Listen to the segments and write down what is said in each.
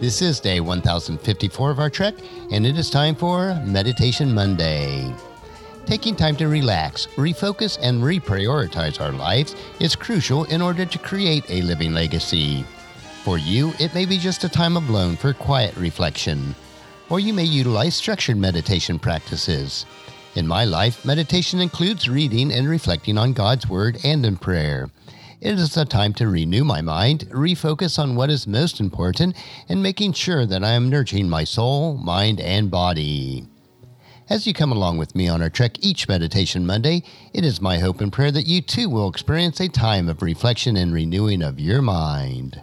This is day 1054 of our trek, and it is time for Meditation Monday. Taking time to relax, refocus, and reprioritize our lives is crucial in order to create a living legacy. For you, it may be just a time of alone for quiet reflection, or you may utilize structured meditation practices. In my life, meditation includes reading and reflecting on God's Word and in prayer. It is a time to renew my mind, refocus on what is most important, and making sure that I am nurturing my soul, mind, and body. As you come along with me on our trek each Meditation Monday, it is my hope and prayer that you too will experience a time of reflection and renewing of your mind.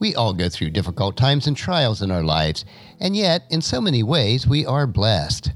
We all go through difficult times and trials in our lives, and yet, in so many ways, we are blessed.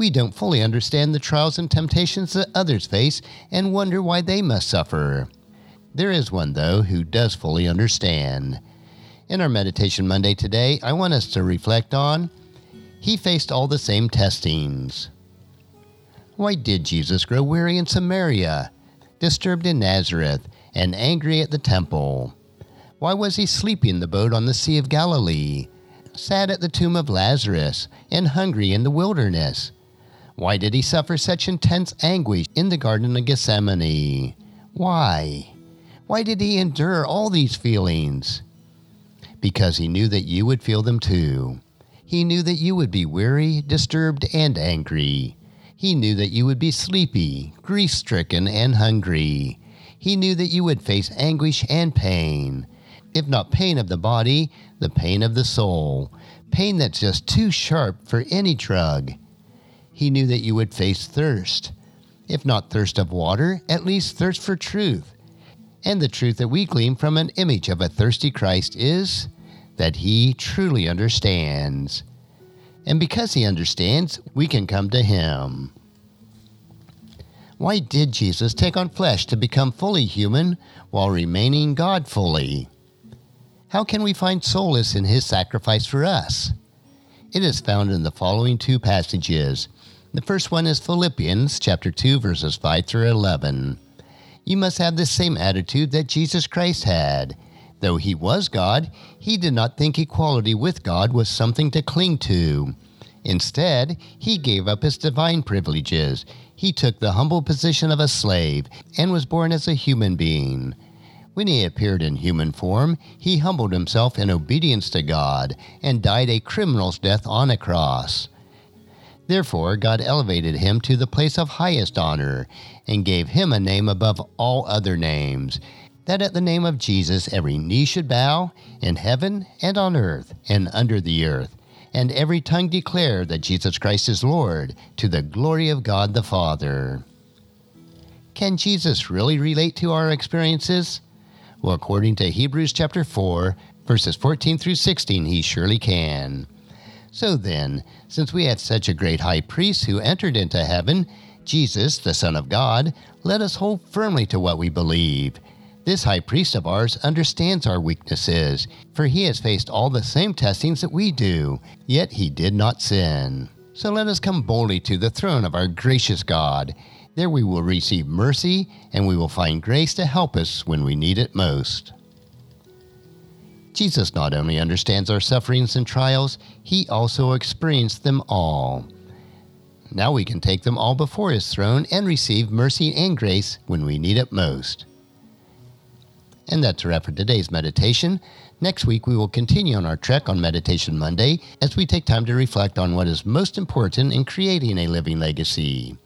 We don't fully understand the trials and temptations that others face and wonder why they must suffer. There is one, though, who does fully understand. In our Meditation Monday today, I want us to reflect on He faced all the same testings. Why did Jesus grow weary in Samaria, disturbed in Nazareth, and angry at the temple? Why was he sleeping in the boat on the Sea of Galilee, sad at the tomb of Lazarus, and hungry in the wilderness? Why did he suffer such intense anguish in the Garden of Gethsemane? Why? Why did he endure all these feelings? Because he knew that you would feel them too. He knew that you would be weary, disturbed, and angry. He knew that you would be sleepy, grief stricken, and hungry. He knew that you would face anguish and pain. If not pain of the body, the pain of the soul. Pain that's just too sharp for any drug he knew that you would face thirst. If not thirst of water, at least thirst for truth. And the truth that we glean from an image of a thirsty Christ is that he truly understands. And because he understands, we can come to him. Why did Jesus take on flesh to become fully human while remaining God fully? How can we find solace in his sacrifice for us? It is found in the following two passages the first one is Philippians chapter 2 verses 5 through 11. You must have the same attitude that Jesus Christ had. Though he was God, he did not think equality with God was something to cling to. Instead, he gave up his divine privileges. He took the humble position of a slave and was born as a human being. When he appeared in human form, he humbled himself in obedience to God and died a criminal's death on a cross. Therefore, God elevated him to the place of highest honor and gave him a name above all other names, that at the name of Jesus every knee should bow in heaven and on earth and under the earth, and every tongue declare that Jesus Christ is Lord to the glory of God the Father. Can Jesus really relate to our experiences? Well, according to Hebrews chapter 4, verses 14 through 16, he surely can. So then, since we have such a great high priest who entered into heaven, Jesus, the Son of God, let us hold firmly to what we believe. This high priest of ours understands our weaknesses, for he has faced all the same testings that we do, yet he did not sin. So let us come boldly to the throne of our gracious God. There we will receive mercy, and we will find grace to help us when we need it most. Jesus not only understands our sufferings and trials, he also experienced them all. Now we can take them all before his throne and receive mercy and grace when we need it most. And that's a wrap for today's meditation. Next week, we will continue on our trek on Meditation Monday as we take time to reflect on what is most important in creating a living legacy.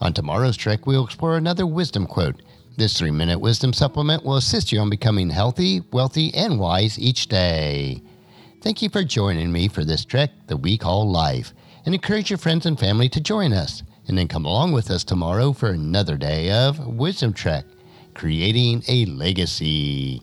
On tomorrow's trek, we'll explore another wisdom quote this three minute wisdom supplement will assist you on becoming healthy, wealthy, and wise each day. Thank you for joining me for this trek that we call life, and encourage your friends and family to join us, and then come along with us tomorrow for another day of Wisdom Trek, creating a legacy.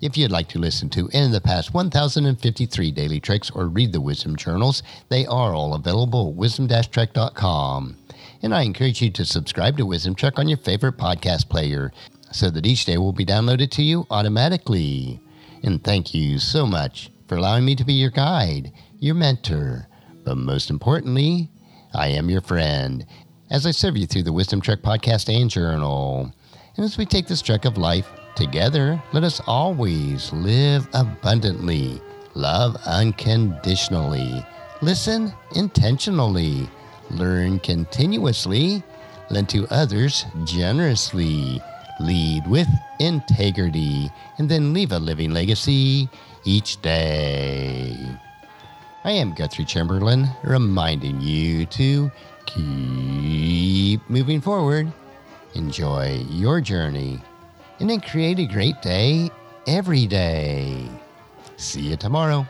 If you'd like to listen to any of the past 1053 daily treks or read the wisdom journals, they are all available at wisdom-trek.com. And I encourage you to subscribe to Wisdom Trek on your favorite podcast player so that each day will be downloaded to you automatically. And thank you so much for allowing me to be your guide, your mentor, but most importantly, I am your friend as I serve you through the Wisdom Trek podcast and journal. And as we take this trek of life together, let us always live abundantly, love unconditionally, listen intentionally, learn continuously, lend to others generously, lead with integrity, and then leave a living legacy each day. I am Guthrie Chamberlain, reminding you to keep moving forward enjoy your journey, and then create a great day every day. See you tomorrow.